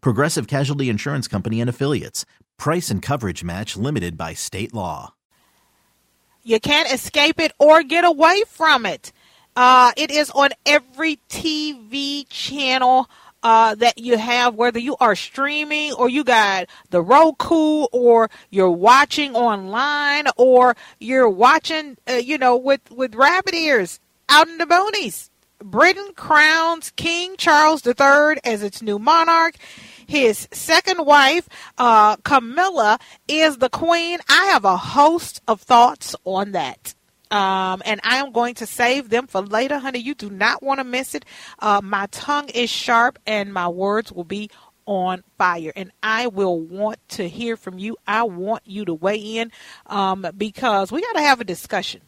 Progressive Casualty Insurance Company and Affiliates. Price and coverage match limited by state law. You can't escape it or get away from it. Uh, it is on every TV channel uh, that you have, whether you are streaming or you got the Roku or you're watching online or you're watching, uh, you know, with, with rabbit ears out in the boonies. Britain crowns King Charles III as its new monarch. His second wife, uh, Camilla, is the queen. I have a host of thoughts on that. Um, and I am going to save them for later, honey. You do not want to miss it. Uh, my tongue is sharp and my words will be on fire. And I will want to hear from you. I want you to weigh in um, because we got to have a discussion.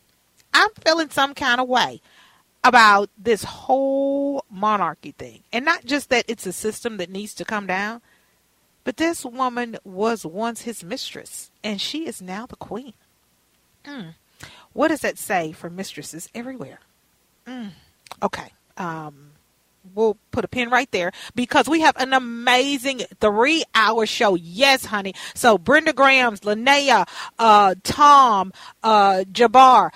I'm feeling some kind of way about this whole monarchy thing. And not just that it's a system that needs to come down, but this woman was once his mistress, and she is now the queen. Mm. What does that say for mistresses everywhere? Mm. Okay. Um, we'll put a pin right there because we have an amazing three hour show. Yes, honey. So Brenda Grams, Linnea, uh, Tom, uh, Jabbar.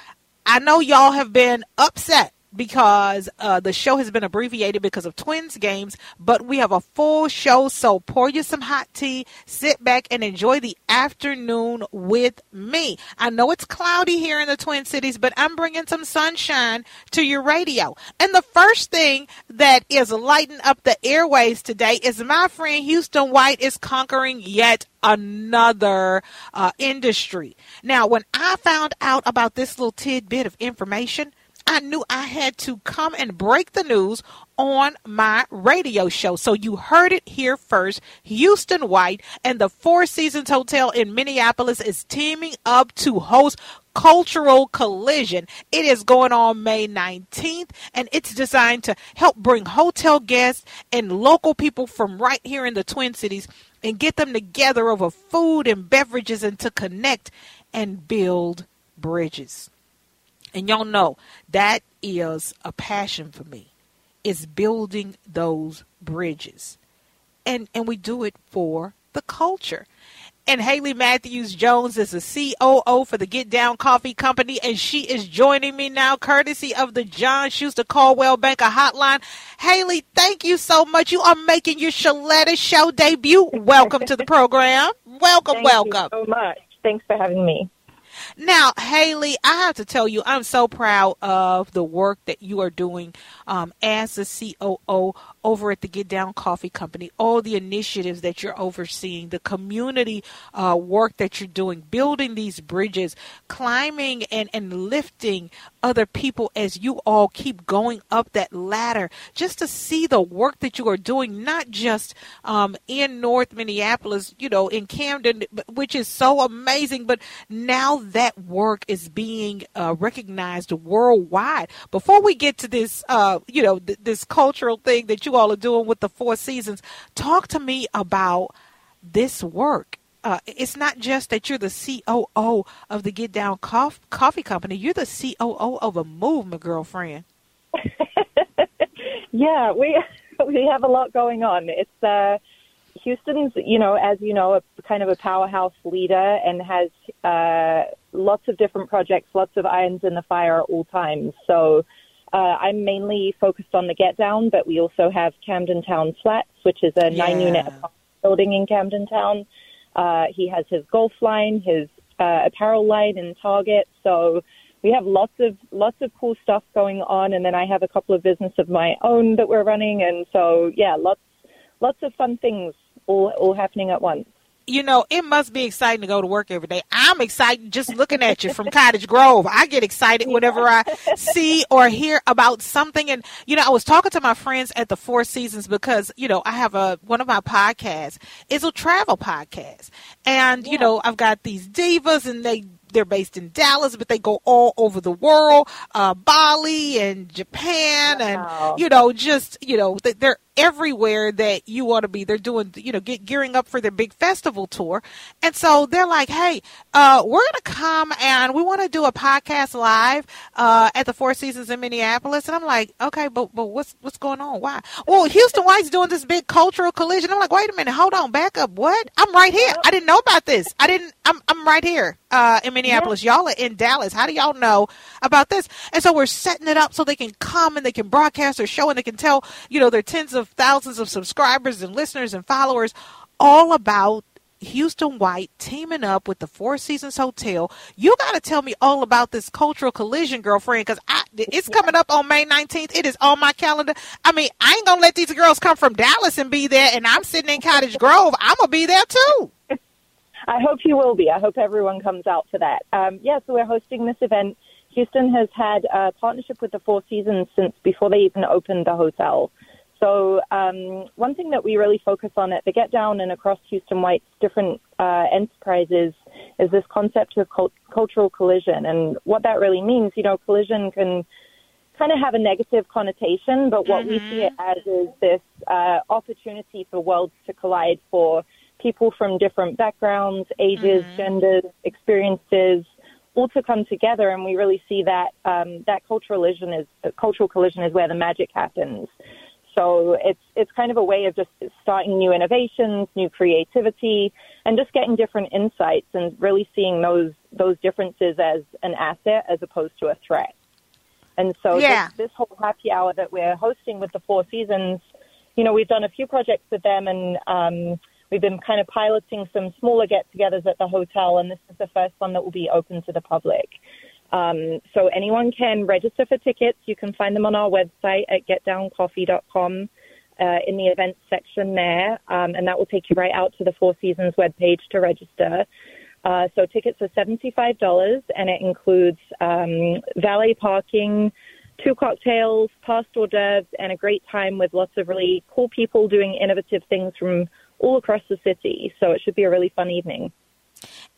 I know y'all have been upset because uh, the show has been abbreviated because of Twins games, but we have a full show. So pour you some hot tea, sit back, and enjoy the afternoon with me. I know it's cloudy here in the Twin Cities, but I'm bringing some sunshine to your radio. And the first thing that is lighting up the airways today is my friend Houston White is conquering yet another uh, industry. Now, when I found out about this little tidbit of information, I knew I had to come and break the news on my radio show. So you heard it here first. Houston White and the Four Seasons Hotel in Minneapolis is teaming up to host Cultural Collision. It is going on May 19th and it's designed to help bring hotel guests and local people from right here in the Twin Cities and get them together over food and beverages and to connect and build bridges. And y'all know that is a passion for me. It's building those bridges. And and we do it for the culture. And Hayley Matthews Jones is the COO for the Get Down Coffee Company, and she is joining me now, courtesy of the John Schuster Coldwell Banker Hotline. Hayley, thank you so much. You are making your Sheletta Show debut. Welcome to the program. Welcome, thank welcome. so much. Thanks for having me. Now, Hayley, I have to tell you, I'm so proud of the work that you are doing um, as the COO over at the Get Down Coffee Company, all the initiatives that you're overseeing, the community uh, work that you're doing, building these bridges, climbing and, and lifting other people as you all keep going up that ladder, just to see the work that you are doing, not just um, in North Minneapolis, you know, in Camden, which is so amazing, but now that work is being uh, recognized worldwide. Before we get to this, uh, you know, th- this cultural thing that you all are doing with the Four Seasons. Talk to me about this work. Uh, it's not just that you're the COO of the Get Down Coffee, Coffee Company. You're the COO of a movement, girlfriend. yeah, we we have a lot going on. It's uh, Houston's, you know, as you know, a kind of a powerhouse leader and has uh, lots of different projects, lots of irons in the fire at all times. So uh, I'm mainly focused on the Get Down, but we also have Camden Town Flats, which is a Yeah. nine unit building in Camden Town. Uh, he has his golf line, his uh, apparel line in Target. So we have lots of lots of cool stuff going on, and then I have a couple of business of my own that we're running, and so yeah, lots lots of fun things all all happening at once you know, it must be exciting to go to work every day. I'm excited just looking at you from Cottage Grove. I get excited whenever I see or hear about something. And, you know, I was talking to my friends at the Four Seasons because, you know, I have a, one of my podcasts is a travel podcast. And, yeah. you know, I've got these divas and they they're based in Dallas, but they go all over the world, uh, Bali and Japan, wow. and you know, just you know, they're everywhere that you want to be. They're doing, you know, get gearing up for their big festival tour, and so they're like, "Hey, uh, we're going to come and we want to do a podcast live uh, at the Four Seasons in Minneapolis." And I'm like, "Okay, but but what's what's going on? Why?" Well, Houston White's doing this big cultural collision. I'm like, "Wait a minute, hold on, back up. What? I'm right here. I didn't know about this. I didn't. I'm I'm right here uh, in Minneapolis. Yeah. Y'all are in Dallas. How do y'all know about this?" And so we're setting it up so they can come and they can broadcast their show and they can tell, you know, their tens of thousands of subscribers and listeners and followers all about Houston White teaming up with the Four Seasons Hotel. You got to tell me all about this cultural collision, girlfriend, because it's coming up on May 19th. It is on my calendar. I mean, I ain't going to let these girls come from Dallas and be there, and I'm sitting in Cottage Grove. I'm going to be there too. I hope you will be. I hope everyone comes out for that. Um, yeah, so we're hosting this event. Houston has had a partnership with the Four Seasons since before they even opened the hotel. So um, one thing that we really focus on at the Get Down and across Houston White's different uh, enterprises is this concept of cult- cultural collision. And what that really means, you know, collision can kind of have a negative connotation, but what mm-hmm. we see it as is this uh, opportunity for worlds to collide for people from different backgrounds, ages, mm-hmm. genders, experiences, all to come together. And we really see that um, that cultural collision is uh, cultural collision is where the magic happens. So it's it's kind of a way of just starting new innovations, new creativity, and just getting different insights and really seeing those those differences as an asset as opposed to a threat. And so yeah. this, this whole happy hour that we're hosting with the Four Seasons, you know, we've done a few projects with them, and um, we've been kind of piloting some smaller get-togethers at the hotel, and this is the first one that will be open to the public. Um, so anyone can register for tickets. You can find them on our website at getdowncoffee.com uh, in the events section there, um, and that will take you right out to the Four Seasons webpage to register. Uh, so tickets are $75, and it includes um, valet parking, two cocktails, past hors d'oeuvres, and a great time with lots of really cool people doing innovative things from all across the city. So it should be a really fun evening.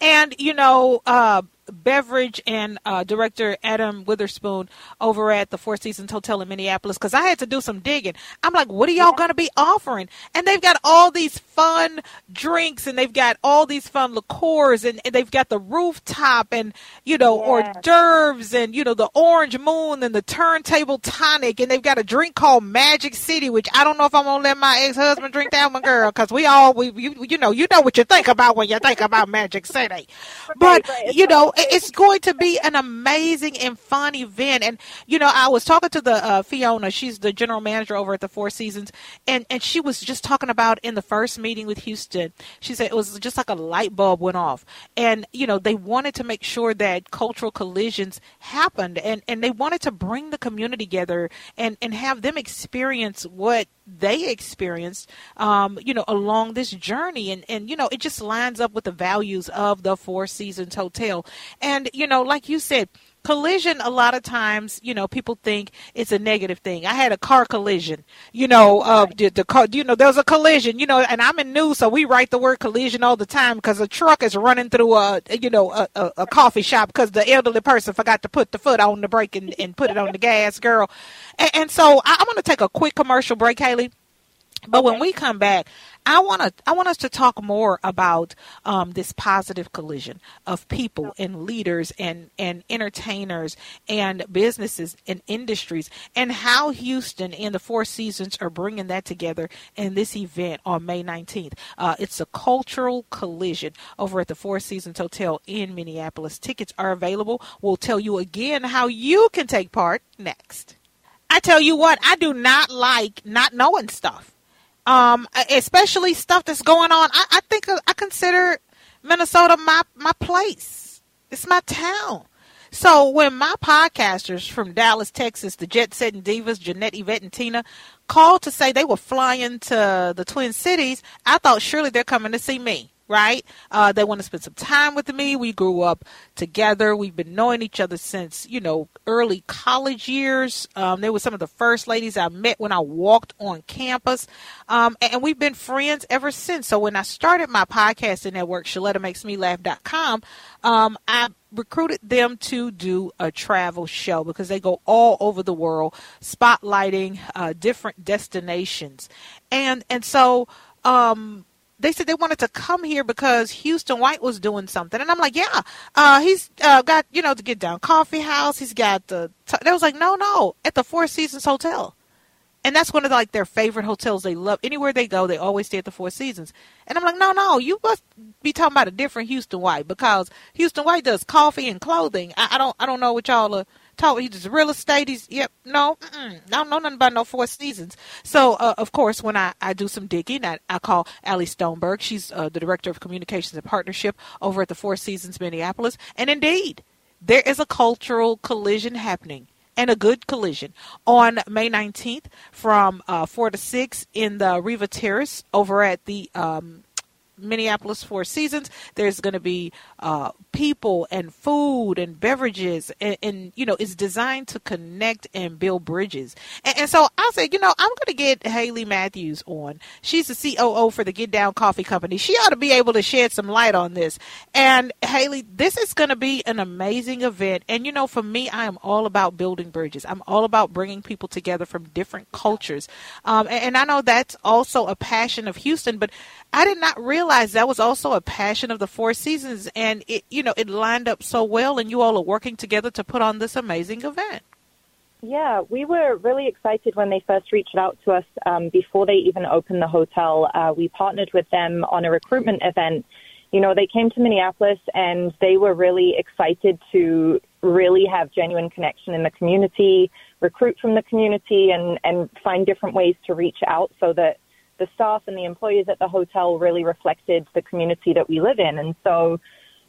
And, you know, uh, beverage and uh, director Adam Witherspoon over at the Four Seasons Hotel in Minneapolis because I had to do some digging. I'm like, what are y'all going to be offering? And they've got all these fun drinks and they've got all these fun liqueurs and, and they've got the rooftop and, you know, yeah. hors d'oeuvres and, you know, the orange moon and the turntable tonic. And they've got a drink called Magic City, which I don't know if I'm going to let my ex husband drink that one, girl, because we all, we, you, you know, you know what you think about when you think about Magic City. But, you know, it's going to be an amazing and fun event. And you know, I was talking to the uh, Fiona. She's the general manager over at the Four Seasons, and and she was just talking about in the first meeting with Houston. She said it was just like a light bulb went off, and you know they wanted to make sure that cultural collisions happened, and and they wanted to bring the community together and and have them experience what they experienced, um, you know, along this journey. And, and, you know, it just lines up with the values of the Four Seasons Hotel. And, you know, like you said, collision a lot of times you know people think it's a negative thing. I had a car collision you know uh the, the car you know there was a collision you know and i'm in news so we write the word collision all the time because a truck is running through a you know a, a, a coffee shop because the elderly person forgot to put the foot on the brake and, and put it on the gas girl. And, and so I, i'm going to take a quick commercial break hayley. But okay. when we come back, I want to I want us to talk more about um, this positive collision of people and leaders and and entertainers and businesses and industries and how Houston and the Four Seasons are bringing that together in this event on May 19th. Uh, it's a cultural collision over at the Four Seasons Hotel in Minneapolis. Tickets are available. We'll tell you again how you can take part next. I tell you what, I do not like not knowing stuff um, especially stuff that's going on. I, I think I consider Minnesota my my place. It's my town. So when my podcasters from Dallas, Texas, the Jet Setting Divas, Jeanette, Yvette, and Tina, called to say they were flying to the Twin Cities, I thought surely they're coming to see me right? Uh, they want to spend some time with me. We grew up together. We've been knowing each other since, you know, early college years. Um, they were some of the first ladies I met when I walked on campus. Um, and we've been friends ever since. So when I started my podcasting network, ShelettaMakesMeLaugh.com, um, I recruited them to do a travel show because they go all over the world spotlighting uh, different destinations. And, and so, um, they said they wanted to come here because Houston White was doing something, and I'm like, yeah, uh, he's uh, got you know to Get Down Coffee House. He's got the. T-. They was like, no, no, at the Four Seasons Hotel, and that's one of the, like their favorite hotels. They love anywhere they go. They always stay at the Four Seasons, and I'm like, no, no, you must be talking about a different Houston White because Houston White does coffee and clothing. I, I don't, I don't know what y'all are talk. He's real estate. He's yep. No, I don't know nothing about no Four Seasons. So uh, of course, when I, I do some digging, I, I call Allie Stoneberg. She's uh, the director of communications and partnership over at the Four Seasons Minneapolis. And indeed, there is a cultural collision happening and a good collision on May 19th from uh, 4 to 6 in the Riva Terrace over at the um, Minneapolis Four Seasons. There's going to be uh, people and food and beverages, and, and, you know, it's designed to connect and build bridges. And, and so I said, you know, I'm going to get Hayley Matthews on. She's the COO for the Get Down Coffee Company. She ought to be able to shed some light on this. And Hayley, this is going to be an amazing event. And you know, for me, I am all about building bridges. I'm all about bringing people together from different cultures. Um, and, and I know that's also a passion of Houston, but I did not realize that was also a passion of the Four Seasons, and it you know it lined up so well, and you all are working together to put on this amazing event. Yeah, we were really excited when they first reached out to us um, before they even opened the hotel. Uh, we partnered with them on a recruitment event. You know, they came to Minneapolis and they were really excited to really have genuine connection in the community, recruit from the community, and, and find different ways to reach out so that the staff and the employees at the hotel really reflected the community that we live in. And so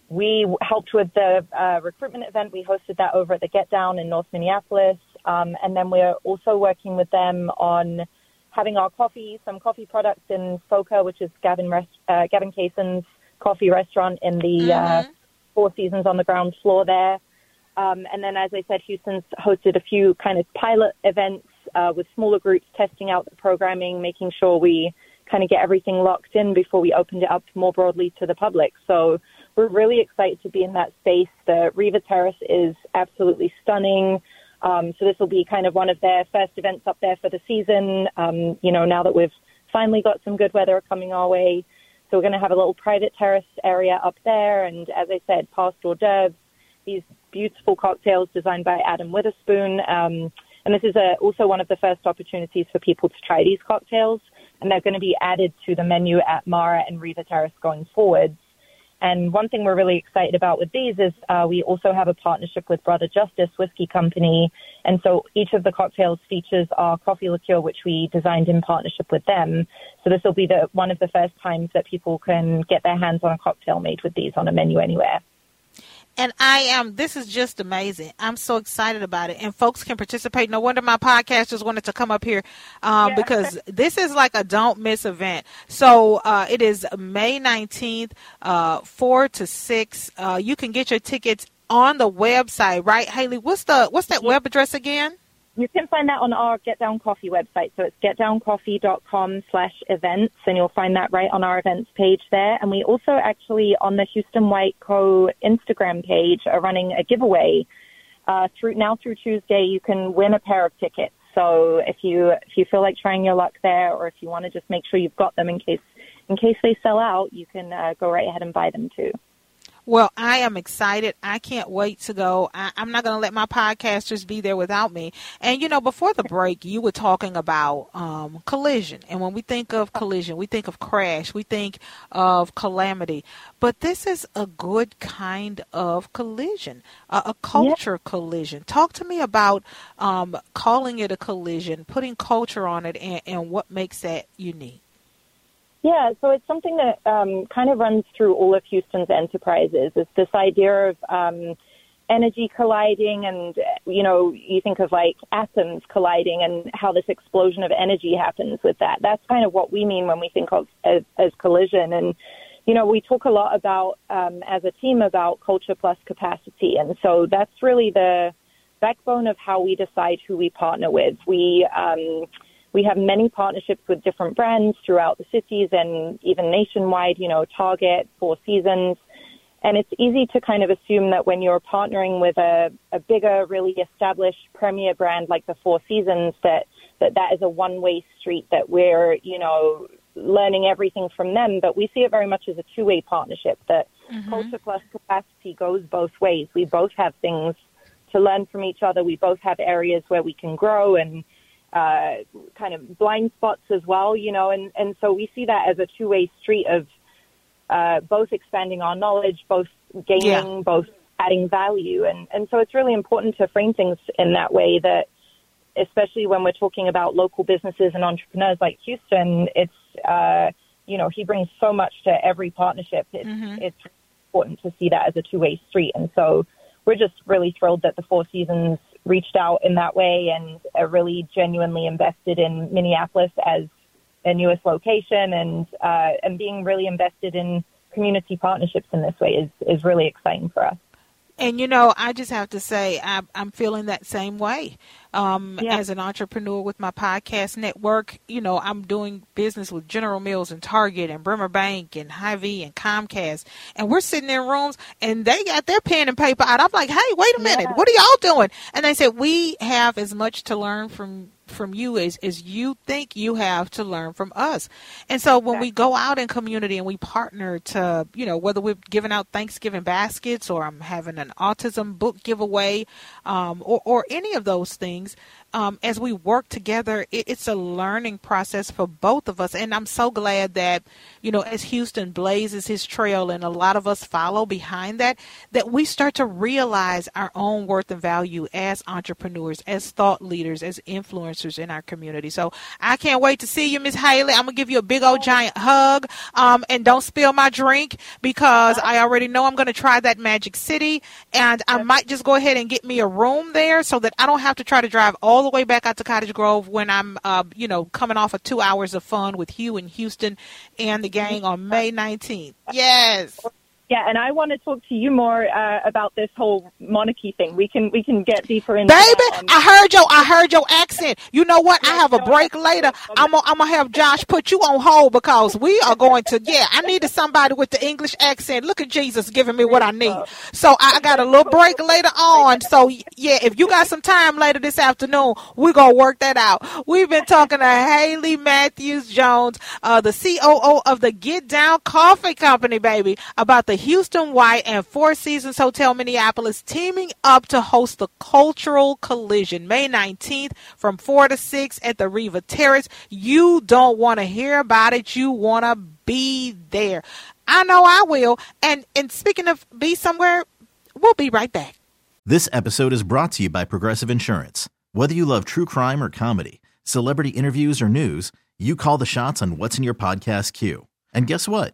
we helped with the uh, recruitment event. We hosted that over at the Get Down in North Minneapolis. Um, and then we're also working with them on having our coffee, some coffee products in FOCA, which is Gavin, Rest, uh, Gavin Kaysen's coffee restaurant in the uh, mm-hmm. uh, Four Seasons on the ground floor there. Um, and then, as I said, Houston's hosted a few kind of pilot events uh, with smaller groups testing out the programming, making sure we kind of get everything locked in before we opened it up more broadly to the public. So we're really excited to be in that space. The Riva Terrace is absolutely stunning. Um, so this will be kind of one of their first events up there for the season. Um, you know, now that we've finally got some good weather coming our way. So we're going to have a little private terrace area up there. And as I said, past hors d'oeuvres, these beautiful cocktails designed by Adam Witherspoon. Um, and this is a, also one of the first opportunities for people to try these cocktails. And they're going to be added to the menu at Mara and Riva Terrace going forwards. And one thing we're really excited about with these is uh, we also have a partnership with Brother Justus Whiskey Company. And so each of the cocktails features our coffee liqueur, which we designed in partnership with them. So this will be the, one of the first times that people can get their hands on a cocktail made with these on a menu anywhere and I am. This is just amazing. I'm so excited about it, and folks can participate. No wonder my podcasters wanted to come up here um, yeah. because this is like a don't miss event. So uh, it is May 19th, uh, four to six. Uh, you can get your tickets on the website, right, Hayley? What's the what's that yeah. web address again? You can find that on our Get Down Coffee website. So it's getdowncoffee.com slash events, and you'll find that right on our events page there. And we also actually, on the Houston White Co. Instagram page, are running a giveaway. Uh, through now through Tuesday, you can win a pair of tickets. So if you if you feel like trying your luck there, or if you want to just make sure you've got them in case in case they sell out, you can uh, go right ahead and buy them too. Well, I am excited. I can't wait to go. I, am not going to let my podcasters be there without me. And, you know, before the break, you were talking about um, collision. And when we think of collision, we think of crash, we think of calamity. But this is a good kind of collision, uh, a culture yeah. collision. Talk to me about um, calling it a collision, putting culture on it, and, and what makes that unique. Yeah, so it's something that um, kind of runs through all of Houston's enterprises. It's this idea of um, energy colliding, and you know, you think of like atoms colliding, and how this explosion of energy happens with that. That's kind of what we mean when we think of as, as collision. And you know, we talk a lot about um, as a team about culture plus capacity, and so that's really the backbone of how we decide who we partner with. We um, we have many partnerships with different brands throughout the cities and even nationwide, you know, Target, Four Seasons. And it's easy to kind of assume that when you're partnering with a, a bigger, really established premier brand like the Four Seasons, that, that that is a one-way street, that we're, you know, learning everything from them. But we see it very much as a two-way partnership, that mm-hmm. culture plus capacity goes both ways. We both have things to learn from each other. We both have areas where we can grow and uh, kind of blind spots as well, you know, and, and so we see that as a two way street of uh, both expanding our knowledge, both gaining, yeah. both adding value. And, and so it's really important to frame things in that way that, especially when we're talking about local businesses and entrepreneurs like Houston, it's, uh, you know, he brings so much to every partnership. It's, mm-hmm. it's important to see that as a two way street. And so we're just really thrilled that the Four Seasons reached out in that way and are really genuinely invested in Minneapolis as a newest location and uh, and being really invested in community partnerships in this way is is really exciting for us. And you know, I just have to say, I'm, I'm feeling that same way. Um, yeah. As an entrepreneur with my podcast network, you know, I'm doing business with General Mills and Target and Bremer Bank and Hy-Vee and Comcast, and we're sitting in rooms and they got their pen and paper out. I'm like, hey, wait a minute, yeah. what are y'all doing? And they said, we have as much to learn from from you as, as you think you have to learn from us. And so when we go out in community and we partner to, you know, whether we're giving out Thanksgiving baskets or I'm having an autism book giveaway um, or, or any of those things, things um, as we work together, it, it's a learning process for both of us. And I'm so glad that, you know, as Houston blazes his trail and a lot of us follow behind that, that we start to realize our own worth and value as entrepreneurs, as thought leaders, as influencers in our community. So I can't wait to see you, Miss Hayley. I'm going to give you a big old giant hug. Um, and don't spill my drink because I already know I'm going to try that Magic City. And I might just go ahead and get me a room there so that I don't have to try to drive all the way back out to Cottage Grove when I'm, uh, you know, coming off of two hours of fun with Hugh and Houston and the gang on May 19th. Yes. Yeah, and I want to talk to you more uh, about this whole monarchy thing. We can we can get deeper into. Baby, I heard your I heard your accent. You know what? I have a break later. I'm gonna, I'm gonna have Josh put you on hold because we are going to. Yeah, I needed somebody with the English accent. Look at Jesus giving me what I need. So I got a little break later on. So yeah, if you got some time later this afternoon, we're gonna work that out. We've been talking to Hayley Matthews Jones, uh, the COO of the Get Down Coffee Company, baby, about the Houston White and Four Seasons Hotel Minneapolis teaming up to host the Cultural Collision May 19th from 4 to 6 at the Riva Terrace. You don't want to hear about it. You want to be there. I know I will. And and speaking of be somewhere, we'll be right back. This episode is brought to you by Progressive Insurance. Whether you love true crime or comedy, celebrity interviews or news, you call the shots on what's in your podcast queue. And guess what?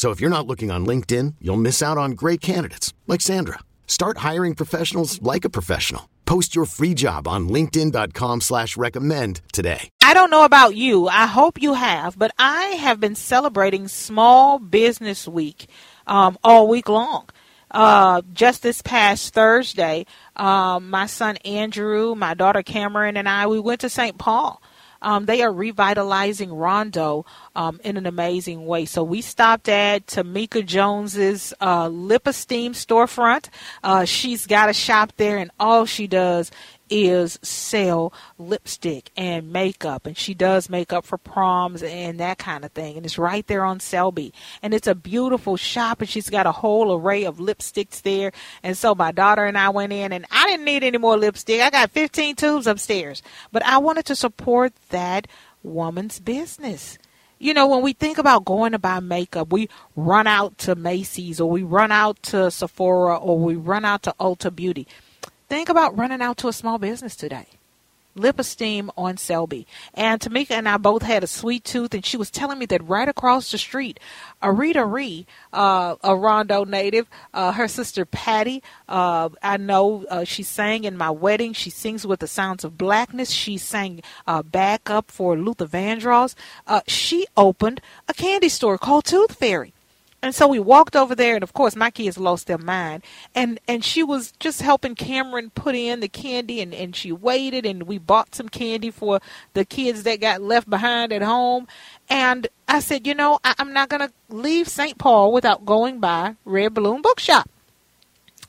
So if you're not looking on LinkedIn, you'll miss out on great candidates like Sandra. Start hiring professionals like a professional. Post your free job on LinkedIn.com slash recommend today. I don't know about you. I hope you have, but I have been celebrating Small Business Week um, all week long. Uh, just this past Thursday, um, my son Andrew, my daughter Cameron, and I, we went to St. Paul. Um, they are revitalizing Rondo um, in an amazing way. So we stopped at Tamika Jones's uh, Lip Esteem storefront. Uh, she's got a shop there, and all she does is sell lipstick and makeup and she does makeup for proms and that kind of thing and it's right there on Selby. And it's a beautiful shop and she's got a whole array of lipsticks there. And so my daughter and I went in and I didn't need any more lipstick. I got 15 tubes upstairs. But I wanted to support that woman's business. You know, when we think about going to buy makeup, we run out to Macy's or we run out to Sephora or we run out to Ulta Beauty. Think about running out to a small business today. Lip Esteem on Selby. And Tamika and I both had a sweet tooth, and she was telling me that right across the street, Arita Ree, uh, a Rondo native, uh, her sister Patty, uh, I know uh, she sang in my wedding. She sings with the sounds of blackness. She sang uh, back up for Luther Vandross. Uh, she opened a candy store called Tooth Fairy. And so we walked over there, and of course, my kids lost their mind. And and she was just helping Cameron put in the candy, and and she waited, and we bought some candy for the kids that got left behind at home. And I said, you know, I, I'm not gonna leave St. Paul without going by Red Balloon Bookshop.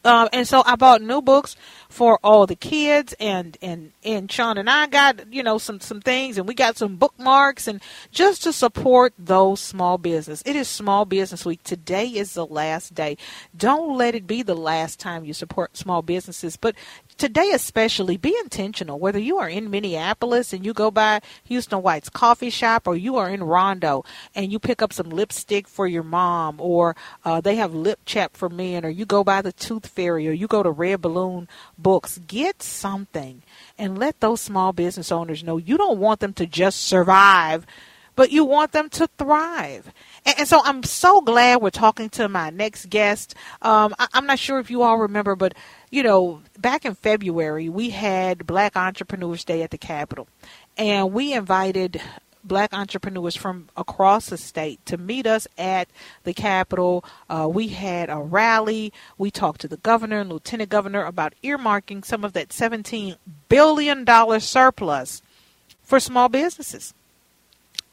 Um, and so I bought new books for all the kids and and and Sean and I got you know some some things and we got some bookmarks and just to support those small business. It is small business week. Today is the last day. Don't let it be the last time you support small businesses, but today especially be intentional. Whether you are in minneapolis and you go by houston white's coffee shop or you are in rondo and you pick up some lipstick for your mom or uh, they have lip chap for men or you go by the tooth fairy or you go to red balloon books get something and let those small business owners know you don't want them to just survive but you want them to thrive and, and, so I'm so glad we're talking to my next guest. Um, I, I'm not sure if you all remember, but you know, back in February, we had Black Entrepreneurs Day at the Capitol, and we invited black entrepreneurs from across the state to meet us at the Capitol. Uh, we had a rally. We talked to the governor and lieutenant governor about earmarking some of that $17 billion surplus for small businesses.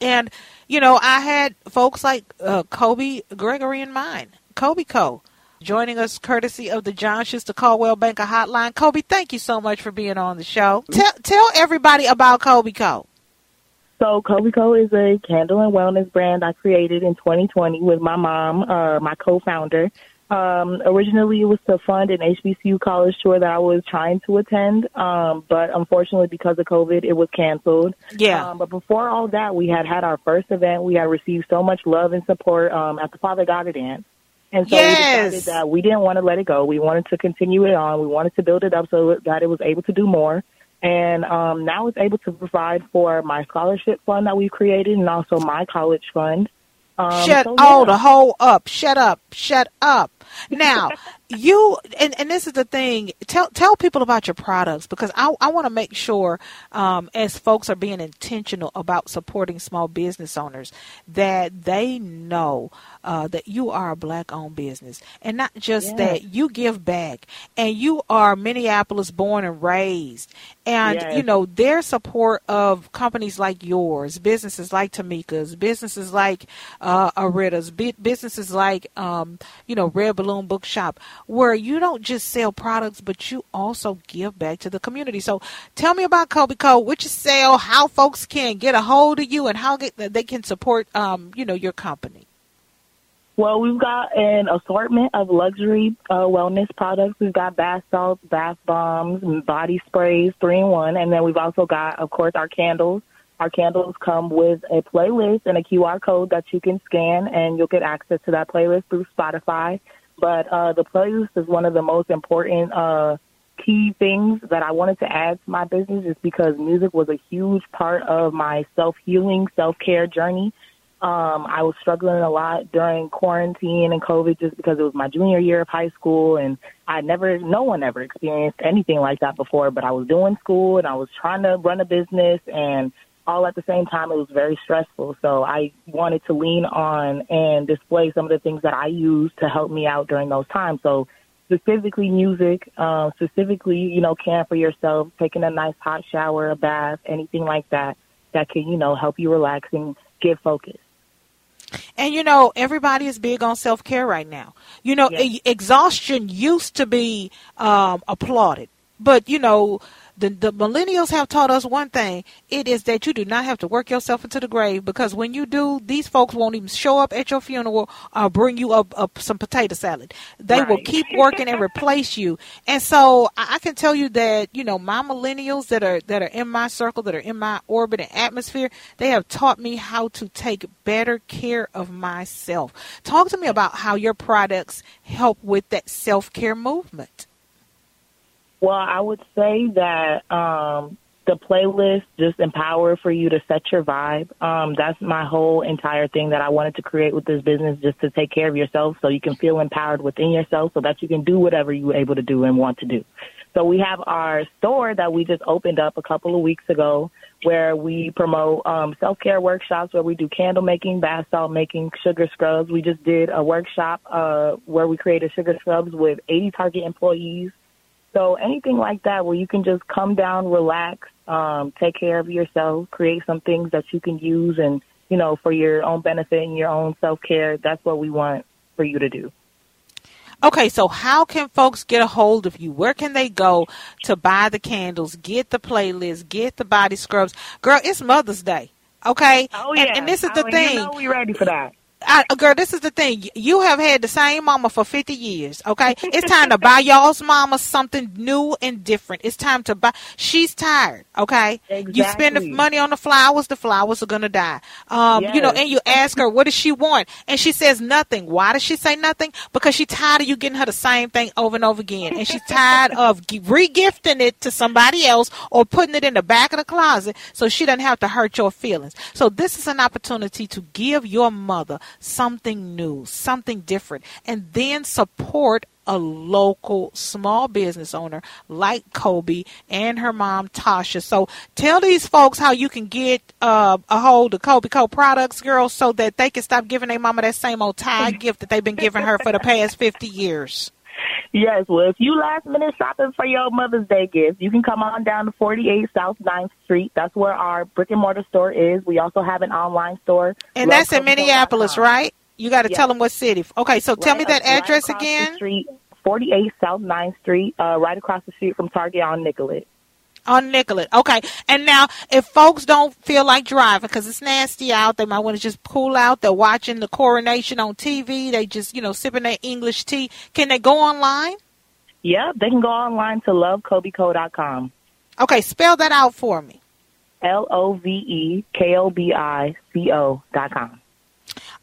And, you know, I had folks like uh, Kobi Gregory in mind, Kobi Co. Joining us courtesy of the John Schuster Coldwell Banker Hotline. Kobi, thank you so much for being on the show. Tell, tell everybody about Kobi Co. So Kobi Co is a candle and wellness brand I created in 2020 with my mom, uh, my co-founder. Um, originally, it was to fund an HBCU college tour that I was trying to attend, um, but unfortunately, because of COVID, it was canceled. Yeah. Um, but before all that, we had had our first event. We had received so much love and support um, at the Father Goddard And so yes. we decided that we didn't want to let it go. We wanted to continue it on. We wanted to build it up so that it was able to do more. And um, now it's able to provide for my scholarship fund that we've created and also my college fund. Um, Shut so, all the whole up. Shut up. Shut up. Now, you and, and this is the thing. Tell tell people about your products because I I want to make sure um, as folks are being intentional about supporting small business owners that they know uh, that you are a black owned business and not just Yes. that you give back and you are Minneapolis born and raised and Yes. you know their support of companies like yours, businesses like Tamika's, businesses like uh, businesses like um, you know Red Balloon Bookshop, where you don't just sell products, but you also give back to the community. So tell me about Kobi Co. What you sell, how folks can get a hold of you, and how get, they can support um, you know your company. Well, we've got an assortment of luxury uh, wellness products. We've got bath salts, bath bombs, body sprays, three in one. And then we've also got, of course, our candles. Our candles come with a playlist and a QR code that you can scan, and you'll get access to that playlist through Spotify. But uh, the playlist is one of the most important uh, key things that I wanted to add to my business, is because music was a huge part of my self healing, self care journey. Um, I was struggling a lot during quarantine and COVID just because it was my junior year of high school and I never, no one ever experienced anything like that before, but I was doing school and I was trying to run a business and all at the same time it was very stressful. So I wanted to lean on and display some of the things that I used to help me out during those times. So specifically music, uh, specifically, you know, caring for yourself, taking a nice hot shower, a bath, anything like that, that can, you know, help you relax and get focused. And you know, everybody is big on self care right now. You know, Yes. e- exhaustion used to be um, applauded, but you know, the, the millennials have taught us one thing. It is that you do not have to work yourself into the grave because when you do, these folks won't even show up at your funeral or bring you up, up some potato salad. They will keep working and replace you. And so I, I can tell you that, you know, my millennials that are, that are in my circle, that are in my orbit and atmosphere, they have taught me how to take better care of myself. Talk to me about how your products help with that self care movement. Well, I would say that um, the playlist just empower for you to set your vibe. Um, that's my whole entire thing that I wanted to create with this business, just to take care of yourself so you can feel empowered within yourself so that you can do whatever you're able to do and want to do. So we have our store that we just opened up a couple of weeks ago where we promote um, self-care workshops where we do candle making, bath salt making, sugar scrubs. We just did a workshop uh, where we created sugar scrubs with 80 Target employees. So anything like that where you can just come down, relax, um, take care of yourself, create some things that you can use and, you know, for your own benefit and your own self-care, that's what we want for you to do. Okay, so how can folks get a hold of you? Where can they go to buy the candles, get the playlist, get the body scrubs? Girl, it's Mother's Day. Okay? Oh, And- yeah. And, this is the Oh, thing. You know we ready for that. I, uh, girl, this is the thing. You have had the same mama for 50 years, okay? It's time to buy y'all's mama something new and different. It's time to buy. She's tired, okay? You spend the money on the flowers, the flowers are going to die. Um, You know, and you ask her, what does she want? And she says nothing. Why does she say nothing? Because she's tired of you getting her the same thing over and over again. And she's tired of gi- regifting it to somebody else or putting it in the back of the closet so she doesn't have to hurt your feelings. So this is an opportunity to give your mother something new, something different, and then support a local small business owner like Kobi and her mom Tasha. So tell these folks how you can get uh, a hold of Kobi Co products, girls, so that they can stop giving their mama that same old tie gift that they've been giving her for the past fifty years. Yes, well, if you last minute shopping for your Mother's Day gift, you can come on down to 48 South 9th Street. That's where our brick and mortar store is. We also have an online store. And that's in Minneapolis, right? You got to Yes. tell them what city. Okay, so tell me that right address the again. Street, 48 South 9th Street, uh, right across the street from Target on Nicollet. On Nicollet. Okay. And now, if folks don't feel like driving because it's nasty out, they might want to just pull out. They're watching the coronation on TV. They just, you know, sipping their English tea. Can they go online? Yeah, they can go online to lovekobeco.com. Okay, spell that out for me. L O V E K O B I C O dot com.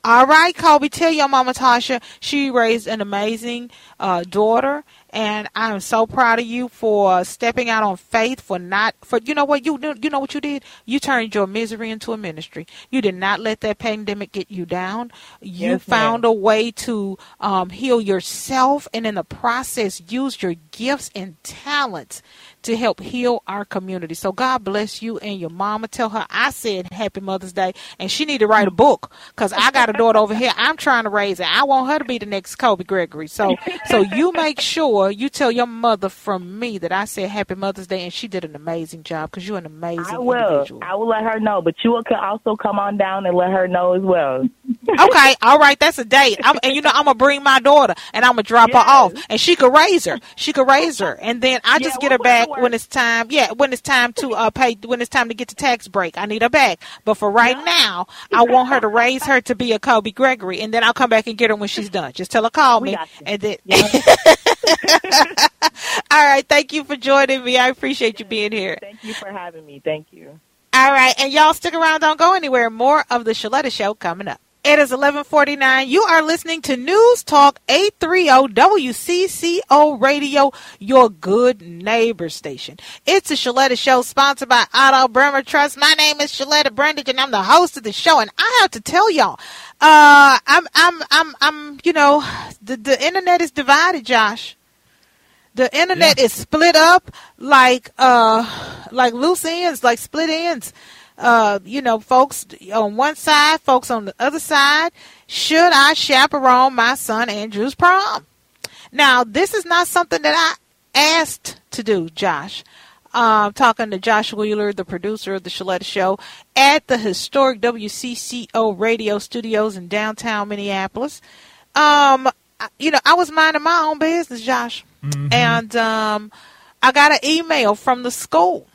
All right, Kobi, tell your mama Tasha she raised an amazing uh, daughter, and I am so proud of you for stepping out on faith. For not for you know what you you know what you did. You turned your misery into a ministry. You did not let that pandemic get you down. You Yes, found ma'am. a way to um, heal yourself, and in the process, use your gifts and talents to help heal our community. So God bless you and your mama. Tell her I said Happy Mother's Day, and she need to write a book because I got a daughter over here. I'm trying to raise it. I want her to be the next Kobi Gregory. So, so you make sure you tell your mother from me that I said Happy Mother's Day, and she did an amazing job because you're an amazing I will. individual. I will let her know, but you will co- also come on down and let her know as well. Okay, all right, that's a date. I'm, and you know, I'm gonna bring my daughter, and I'm gonna drop Yes. her off, and she could raise her. She could raise her, and then I just Yeah, get her back when it's time. Yeah, when it's time to uh pay, when it's time to get the tax break, I need her back. But for right now, I want her to raise her to be a Kobi Gregory, and then I'll come back and get her when she's done. Just tell her call We me, and then. all right, thank you for joining me. I appreciate you being here. Thank you for having me. Thank you. All right, and y'all stick around, don't go anywhere. More of the Sheletta Show coming up. It is 1149. You are listening to News Talk 830 WCCO Radio, your good neighbor station. It's a Sheletta Show sponsored by Otto Bremer Trust. My name is Sheletta Brundidge and I'm the host of the show. And I have to tell y'all, uh, I'm, I'm, I'm, I'm, you know, the, the internet is divided, Josh. The internet is split up like uh like loose ends, like split ends. Uh, you know, folks on one side, folks on the other side. Should I chaperone my son Andrew's prom? Now, this is not something that I asked to do, Josh. Um, talking to Josh Wheeler, the producer of the Sheletta Show, at the historic WCCO radio studios in downtown Minneapolis. Um, you know, I was minding my own business, Josh, and um, I got an email from the school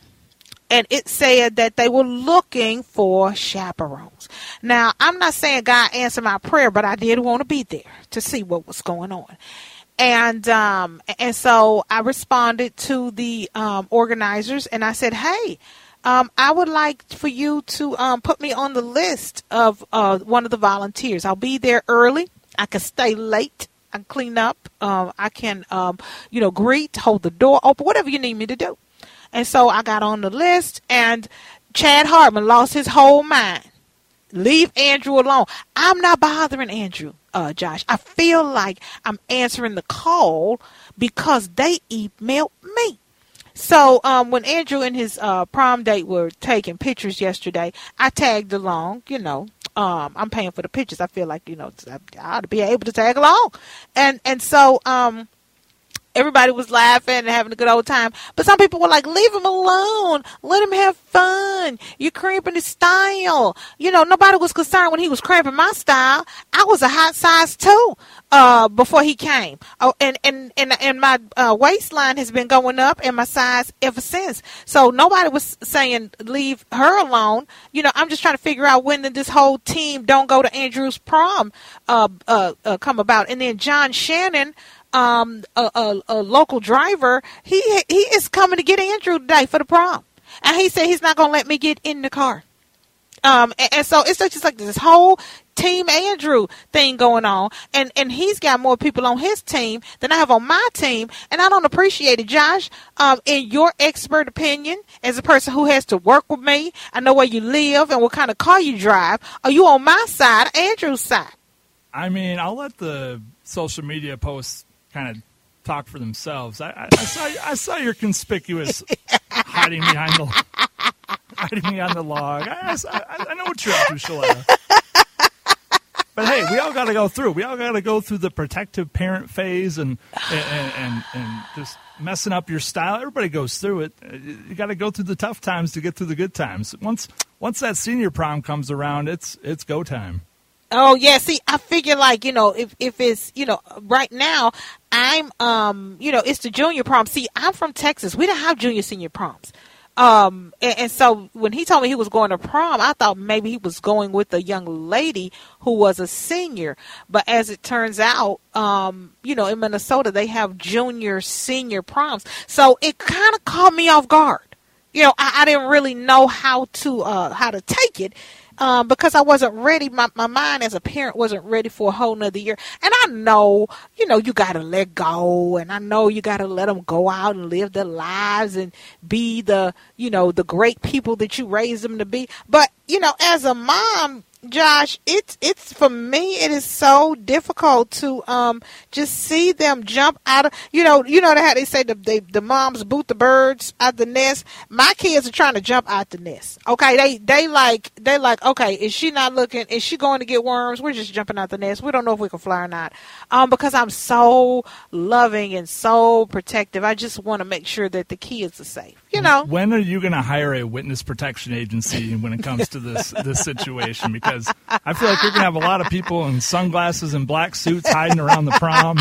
and it said that they were looking for chaperones. Now, I'm not saying God answered my prayer, but I did want to be there to see what was going on. And um, and so I responded to the um, organizers and I said, "Hey, um, I would like for you to um, put me on the list of uh, one of the volunteers. I'll be there early. I can stay late. I can clean up. Um, I can, um, you know, greet, hold the door open, whatever you need me to do." And so I got on the list, and Chad Hartman lost his whole mind. Leave Andrew alone. I'm not bothering Andrew, uh, Josh. I feel like I'm answering the call because they emailed me. So um, when Andrew and his uh, prom date were taking pictures yesterday, I tagged along. You know, um, I'm paying for the pictures. I feel like you know I ought to be able to tag along, and and so um, everybody was laughing and having a good old time. But some people were like, leave him alone. Let him have fun. You're cramping his style. You know, nobody was concerned when he was cramping my style. I was a hot size too, uh, before he came. Oh, and, and, and, and my, uh, waistline has been going up and my size ever since. So nobody was saying leave her alone. You know, I'm just trying to figure out when did this whole team don't go to Andrew's prom, uh, uh, uh come about. And then John Shannon, um, a, a, a local driver, he he is coming to get Andrew today for the prom, and he said he's not going to let me get in the car. Um, and, and so it's just like this whole team Andrew thing going on, and and he's got more people on his team than I have on my team, and I don't appreciate it, Josh. Um, in your expert opinion, as a person who has to work with me, I know where you live and what kind of car you drive. Are you on my side, Andrew's side? I mean, I'll let the social media posts kind of talk for themselves. I, I, I saw I saw your conspicuous hiding behind the hiding behind the log. I, I, I know what you're up to, Sheletta. But hey, we all got to go through. We all got to go through the protective parent phase and and, and and just messing up your style. Everybody goes through it. Uh, you got to go through the tough times to get through the good times. Once once that senior prom comes around, it's it's go time. Oh yeah, see, I figure like you know if if it's you know right now I'm um you know it's the junior prom. See, I'm from Texas. We don't have junior senior proms. Um and, and so when he told me he was going to prom, I thought maybe he was going with a young lady who was a senior. But as it turns out, um you know in Minnesota they have junior senior proms. So it kind of caught me off guard. You know, I, I didn't really know how to uh how to take it um, because I wasn't ready. My, my mind as a parent wasn't ready for a whole nother year. And I know, you know, you got to let go and I know you got to let them go out and live their lives and be the, you know, the great people that you raised them to be. But, you know, as a mom, Josh, it's it's for me. It is so difficult to um just see them jump out of you know you know how they say the they, the moms boot the birds out the nest. My kids are trying to jump out the nest. Okay, they they like they like okay. Is she not looking? Is she going to get worms? We're just jumping out the nest. We don't know if we can fly or not. Um, because I'm so loving and so protective. I just want to make sure that the kids are safe you know. When are you going to hire a witness protection agency when it comes to this this situation? Because I feel like you're going to have a lot of people in sunglasses and black suits hiding around the prom.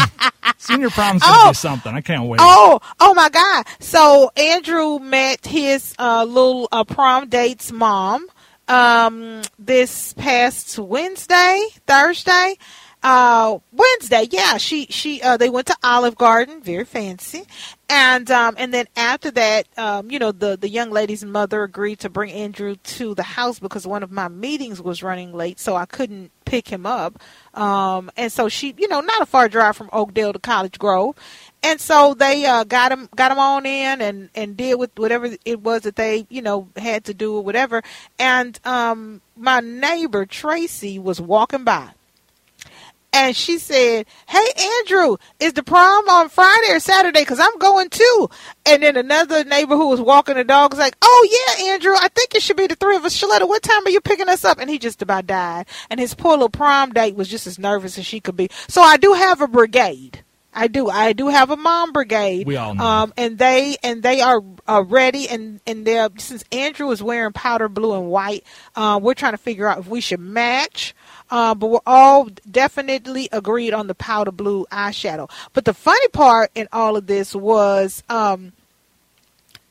Senior prom's going to Oh. be something. I can't wait. Oh, oh my God! So Andrew met his uh, little uh, prom date's mom um, this past Wednesday, Thursday, uh, Wednesday. Yeah, she she uh, they went to Olive Garden, very fancy, and um, and then after that, um, you know, the the young lady's mother agreed to bring Andrew to the house because one of my meetings was running late, so I couldn't pick him up. Um, and so she, you know, not a far drive from Oakdale to Cottage Grove. And so they uh, got him, got him on in, and and did with whatever it was that they, you know, had to do or whatever. And um, my neighbor Tracy was walking by, and she said, "Hey Andrew, is the prom on Friday or Saturday? Because I'm going too." And then another neighbor who was walking the dog was like, "Oh yeah, Andrew, I think it should be the three of us. Sheletta, what time are you picking us up?" And he just about died. And his poor little prom date was just as nervous as she could be. So I do have a brigade. I do. I do have a mom brigade. We all know. Um, and they and they are uh, ready. And and they're since Andrew is wearing powder blue and white, uh, we're trying to figure out if we should match. Uh, but we're all definitely agreed on the powder blue eyeshadow. But the funny part in all of this was um,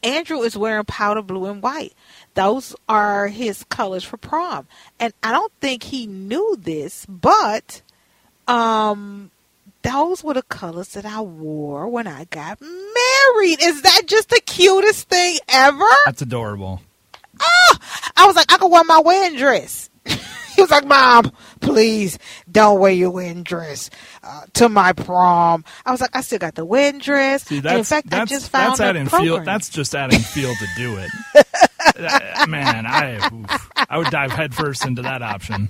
Andrew is wearing powder blue and white. Those are his colors for prom. And I don't think he knew this, but um those were the colors that I wore when I got married. Is that just the cutest thing ever? That's adorable. I was like, I could wear my wedding dress. he was like, Mom, please don't wear your wedding dress uh, to my prom. I was like, I still got the wedding dress. See, that's in fact, I just found that's adding program. feel. That's just adding feel to do it. Uh, Man, I oof, I would dive headfirst into that option.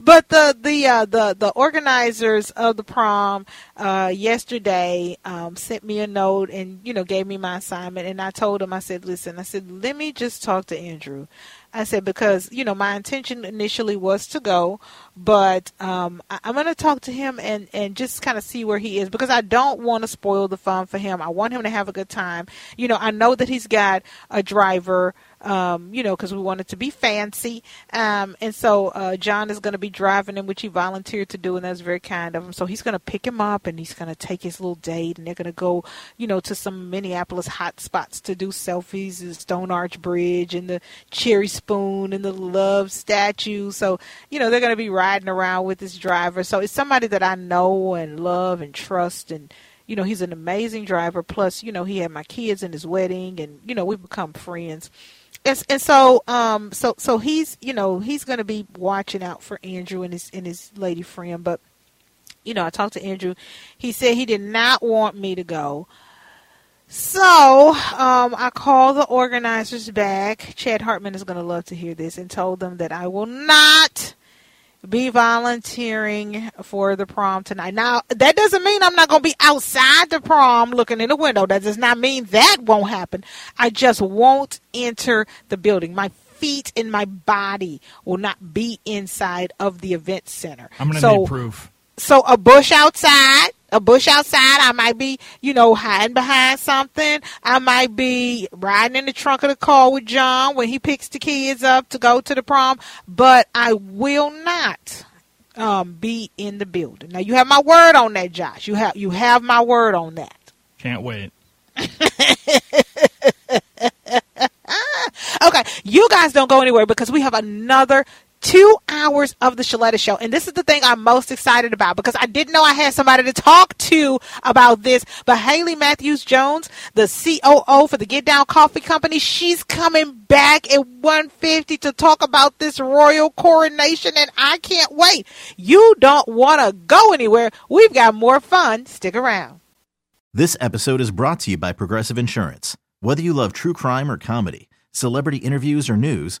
but the the uh, the the organizers of the prom uh, yesterday um, sent me a note and you know gave me my assignment and I told them I said listen I said let me just talk to Andrew I said because you know my intention initially was to go but um, I, I'm going to talk to him and and just kind of see where he is because I don't want to spoil the fun for him I want him to have a good time you know I know that he's got a driver um, you know, because we want it to be fancy. Um, and so uh, John is going to be driving him, which he volunteered to do, and that's very kind of him. So he's going to pick him up, and he's going to take his little date, and they're going to go, you know, to some Minneapolis hot spots to do selfies, the Stone Arch Bridge, and the Cherry Spoon, and the Love Statue. So you know, they're going to be riding around with this driver. So it's somebody that I know and love and trust, and you know, he's an amazing driver. Plus, you know, he had my kids in his wedding, and you know, we've become friends and, and so um so so he's you know he's going to be watching out for Andrew and his and his lady friend but you know I talked to Andrew he said he did not want me to go so um I called the organizers back Chad Hartman is going to love to hear this and told them that I will not be volunteering for the prom tonight. Now, that doesn't mean I'm not going to be outside the prom looking in the window. That does not mean that won't happen. I just won't enter the building. My feet and my body will not be inside of the event center. I'm going to so, need proof. So a bush outside, a bush outside. I might be, you know, hiding behind something. I might be riding in the trunk of the car with John when he picks the kids up to go to the prom. But I will not um, be in the building. Now you have my word on that, Josh. You have you have my word on that. Can't wait. Okay, you guys don't go anywhere because we have another two hours of the Sheletta Show. And this is the thing I'm most excited about because I didn't know I had somebody to talk to about this. But Hayley Matthews Jones, the COO for the Get Down Coffee Company, she's coming back at 150 to talk about this royal coronation. And I can't wait. You don't want to go anywhere. We've got more fun. Stick around. This episode is brought to you by Progressive Insurance. Whether you love true crime or comedy, celebrity interviews or news,